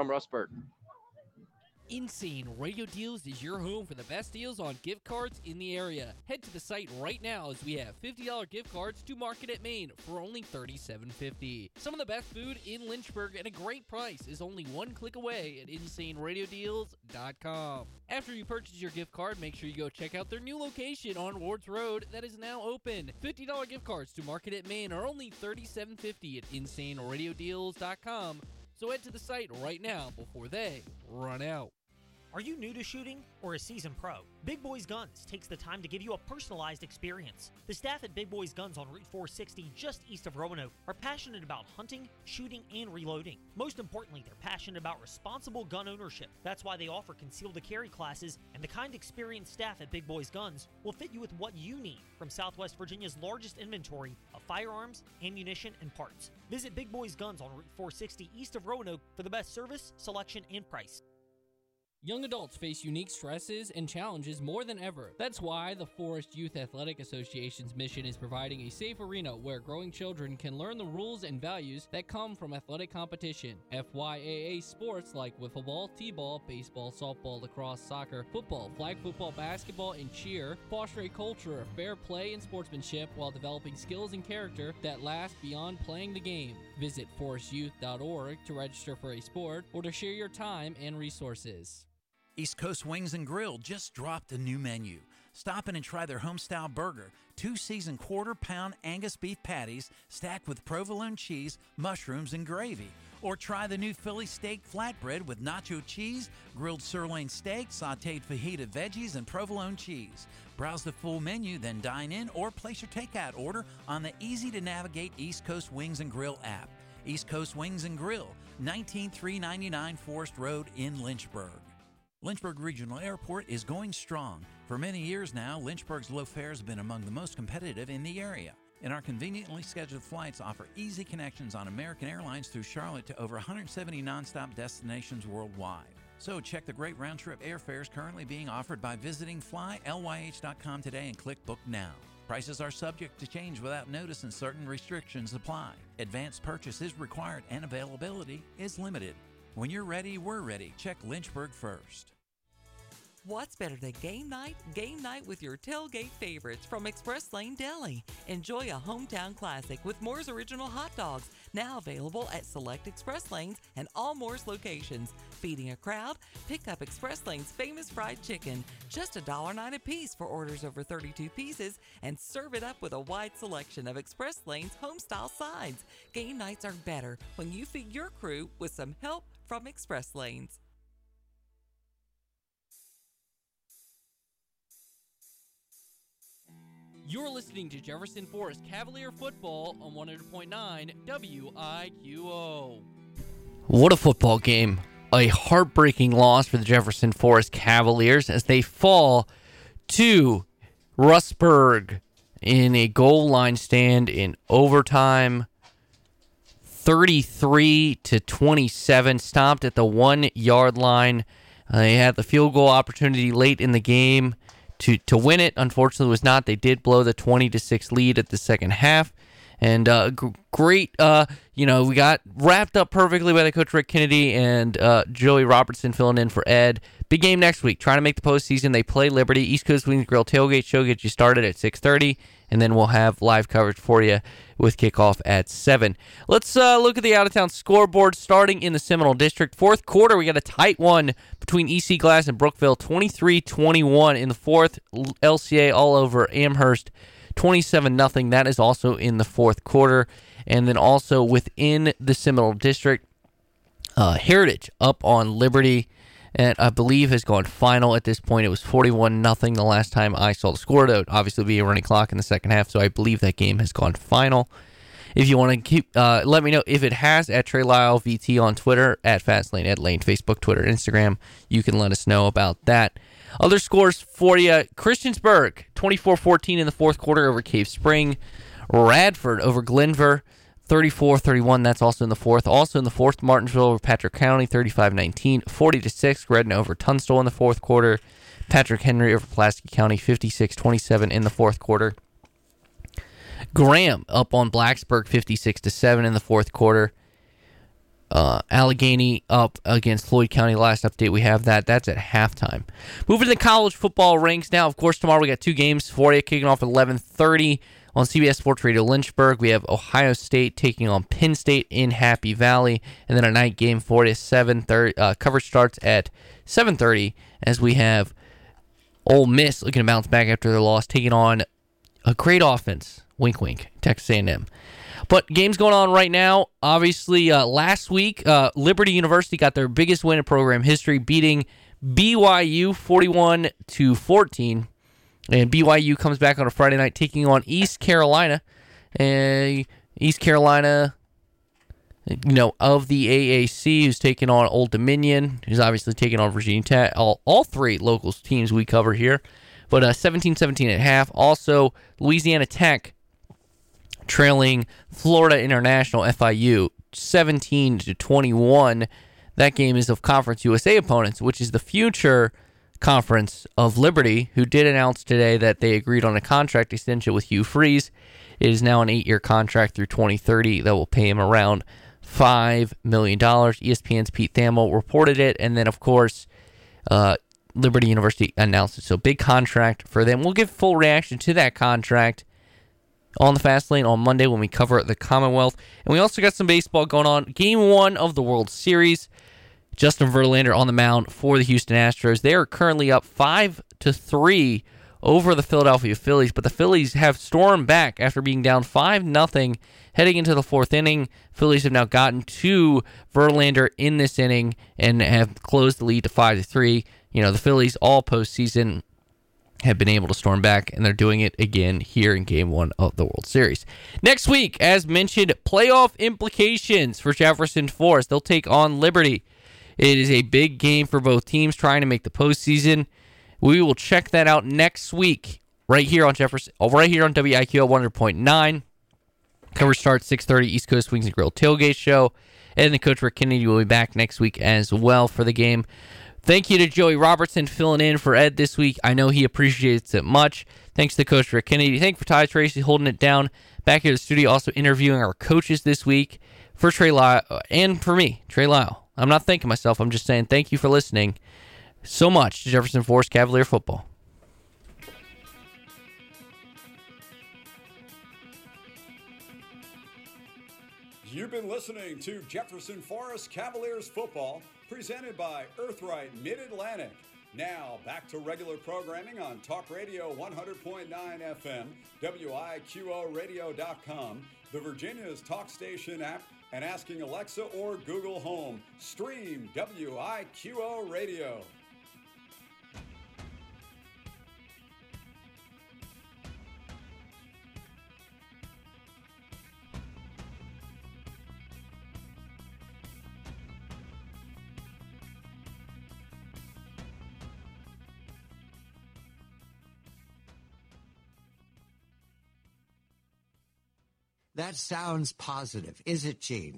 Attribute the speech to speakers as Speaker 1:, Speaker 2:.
Speaker 1: from Rustburg.
Speaker 2: Insane Radio Deals is your home for the best deals on gift cards in the area. Head to the site right now as we have $50 gift cards to Market at Main for only $37.50. Some of the best food in Lynchburg at a great price is only one click away at InsaneRadioDeals.com. After you purchase your gift card, make sure you go check out their new location on Wards Road that is now open. $50 gift cards to Market at Main are only $37.50 at InsaneRadioDeals.com. So head to the site right now before they run out.
Speaker 3: Are you new to shooting or a seasoned pro? Big Boys Guns takes the time to give you a personalized experience. The staff at Big Boys Guns on Route 460, just east of Roanoke, are passionate about hunting, shooting, and reloading. Most importantly, they're passionate about responsible gun ownership. That's why they offer concealed to carry classes, and the kind experienced staff at Big Boys Guns will fit you with what you need from Southwest Virginia's largest inventory of firearms, ammunition, and parts. Visit Big Boys Guns on Route 460 east of Roanoke for the best service, selection, and price.
Speaker 2: Young adults face unique stresses and challenges more than ever. That's why the Forest Youth Athletic Association's mission is providing a safe arena where growing children can learn the rules and values that come from athletic competition. FYAA sports like wiffle ball, t-ball, baseball, softball, lacrosse, soccer, football, flag football, basketball, and cheer foster a culture of fair play and sportsmanship while developing skills and character that last beyond playing the game. Visit forestyouth.org to register for a sport or to share your time and resources.
Speaker 4: East Coast Wings and Grill just dropped a new menu. Stop in and try their homestyle burger, two seasoned quarter pound Angus beef patties stacked with provolone cheese, mushrooms, and gravy. Or try the new Philly steak flatbread with nacho cheese, grilled sirloin steak, sauteed fajita veggies, and provolone cheese. Browse the full menu, then dine in or place your takeout order on the easy to navigate East Coast Wings and Grill app. East Coast Wings and Grill, 19399 Forest Road in Lynchburg. Lynchburg Regional Airport is going strong. For many years now, Lynchburg's low fares have been among the most competitive in the area. And our conveniently scheduled flights offer easy connections on American Airlines through Charlotte to over 170 nonstop destinations worldwide. So check the great round trip airfares currently being offered by visiting flylyh.com today and click Book Now. Prices are subject to change without notice and certain restrictions apply. Advanced purchase is required and availability is limited. When you're ready, we're ready. Check Lynchburg first.
Speaker 5: What's better than game night? Game night with your tailgate favorites from Express Lane Deli. Enjoy a hometown classic with Moore's Original Hot Dogs, now available at select Express Lanes and all Moore's locations. Feeding a crowd? Pick up Express Lane's famous fried chicken, just $1.09 a piece for orders over 32 pieces, and serve it up with a wide selection of Express Lane's homestyle sides. Game nights are better when you feed your crew with some help from Express Lanes.
Speaker 2: You're listening to Jefferson Forest Cavalier Football on 100.9 WIQO. What a football game. A heartbreaking loss for the Jefferson Forest Cavaliers as they fall to Rustburg in a goal line stand in overtime. 33 to 27, stopped at the one yard line. Uh, they had the field goal opportunity late in the game to to win it. Unfortunately, was not. They did blow the 20 to six lead at the second half, and uh, g- great. Uh, you know, we got wrapped up perfectly by the coach Rick Kennedy and uh, Joey Robertson filling in for Ed. Big game next week. Trying to make the postseason. They play Liberty. East Coast Wings Grill tailgate show gets you started at 6:30, and then we'll have live coverage for you with kickoff at 7. Let's uh, look at the out of town scoreboard starting in the Seminole District. Fourth quarter, we got a tight one between EC Glass and Brookville, 23 21 in the fourth. LCA all over Amherst, 27 0. That is also in the fourth quarter. And then also within the Seminole District, uh, Heritage up on Liberty and I believe has gone final at this point. It was 41 nothing the last time I saw the score. Though obviously be a running clock in the second half, so I believe that game has gone final. If you want to keep, uh, let me know if it has at Trey Lyle VT on Twitter, at Fastlane, at Lane, Facebook, Twitter, Instagram. You can let us know about that. Other scores for you Christiansburg, 24 14 in the fourth quarter over Cave Spring. Radford over Glenvar, 34 31. That's also in the fourth. Also in the fourth, Martinsville over Patrick County, 35 19. 40 6, Gretna over Tunstall in the fourth quarter. Patrick Henry over Pulaski County, 56 27 in the fourth quarter. Graham up on Blacksburg, 56 7 in the fourth quarter. uh, Alleghany up against Floyd County. Last update we have that. That's at halftime. Moving to the college football ranks now. Of course, tomorrow we got two games for you, kicking off at 11:30 on CBS Sports Radio Lynchburg. We have Ohio State taking on Penn State in Happy Valley, and then a night game for you. 7:30 uh, coverage starts at 7:30 as we have Ole Miss looking to bounce back after their loss, taking on a great offense. Wink, wink. Texas A&M. But games going on right now. Obviously, uh, last week, uh, Liberty University got their biggest win in program history, beating BYU 41 to 14. And BYU comes back on a Friday night, taking on East Carolina. And East Carolina, you know, of the AAC, who's taking on Old Dominion, who's obviously taking on Virginia Tech. All, all three local teams we cover here. But uh, 17 17 at half. Also, Louisiana Tech trailing Florida International FIU 17 to 21. That game is of Conference USA opponents, which is the future conference of Liberty, who did announce today that they agreed on a contract extension with Hugh Freeze. It is now an eight year contract through 2030 that will pay him around $5 million. ESPN's Pete Thamel reported it. And then, of course, uh, Liberty University announced it. So, big contract for them. We'll give full reaction to that contract on the fast lane on Monday when we cover the Commonwealth. And we also got some baseball going on. Game one of the World Series. Justin Verlander on the mound for the Houston Astros. They are currently up five to three over the Philadelphia Phillies, but the Phillies have stormed back after being down five nothing heading into the fourth inning. Phillies have now gotten to Verlander in this inning and have closed the lead to five to three. You know the Phillies all postseason have been able to storm back, and they're doing it again here in Game One of the World Series. Next week, as mentioned, playoff implications for Jefferson Forest. They'll take on Liberty. It is a big game for both teams trying to make the postseason. We will check that out next week, right here on Jefferson, right here on WIQL 100.9. Coverage starts 6:30 East Coast Wings and Grill tailgate show, and the Coach Rick Kennedy will be back next week as well for the game. Thank you to Joey Robertson filling in for Ed this week. I know he appreciates it much. Thanks to Coach Rick Kennedy. Thank for Ty Tracy holding it down back here at the studio, also interviewing our coaches this week for Trey Lyle uh, and for me, Trey Lyle. I'm not thanking myself. I'm just saying thank you for listening so much to Jefferson Forest Cavalier football.
Speaker 1: You've been listening to Jefferson Forest Cavaliers football, presented by Earthright Mid Atlantic. Now, back to regular programming on Talk Radio 100.9 FM, WIQORadio.com, the Virginia's Talk Station app, and asking Alexa or Google Home. Stream WIQO Radio.
Speaker 6: That sounds positive. Is it, Gene?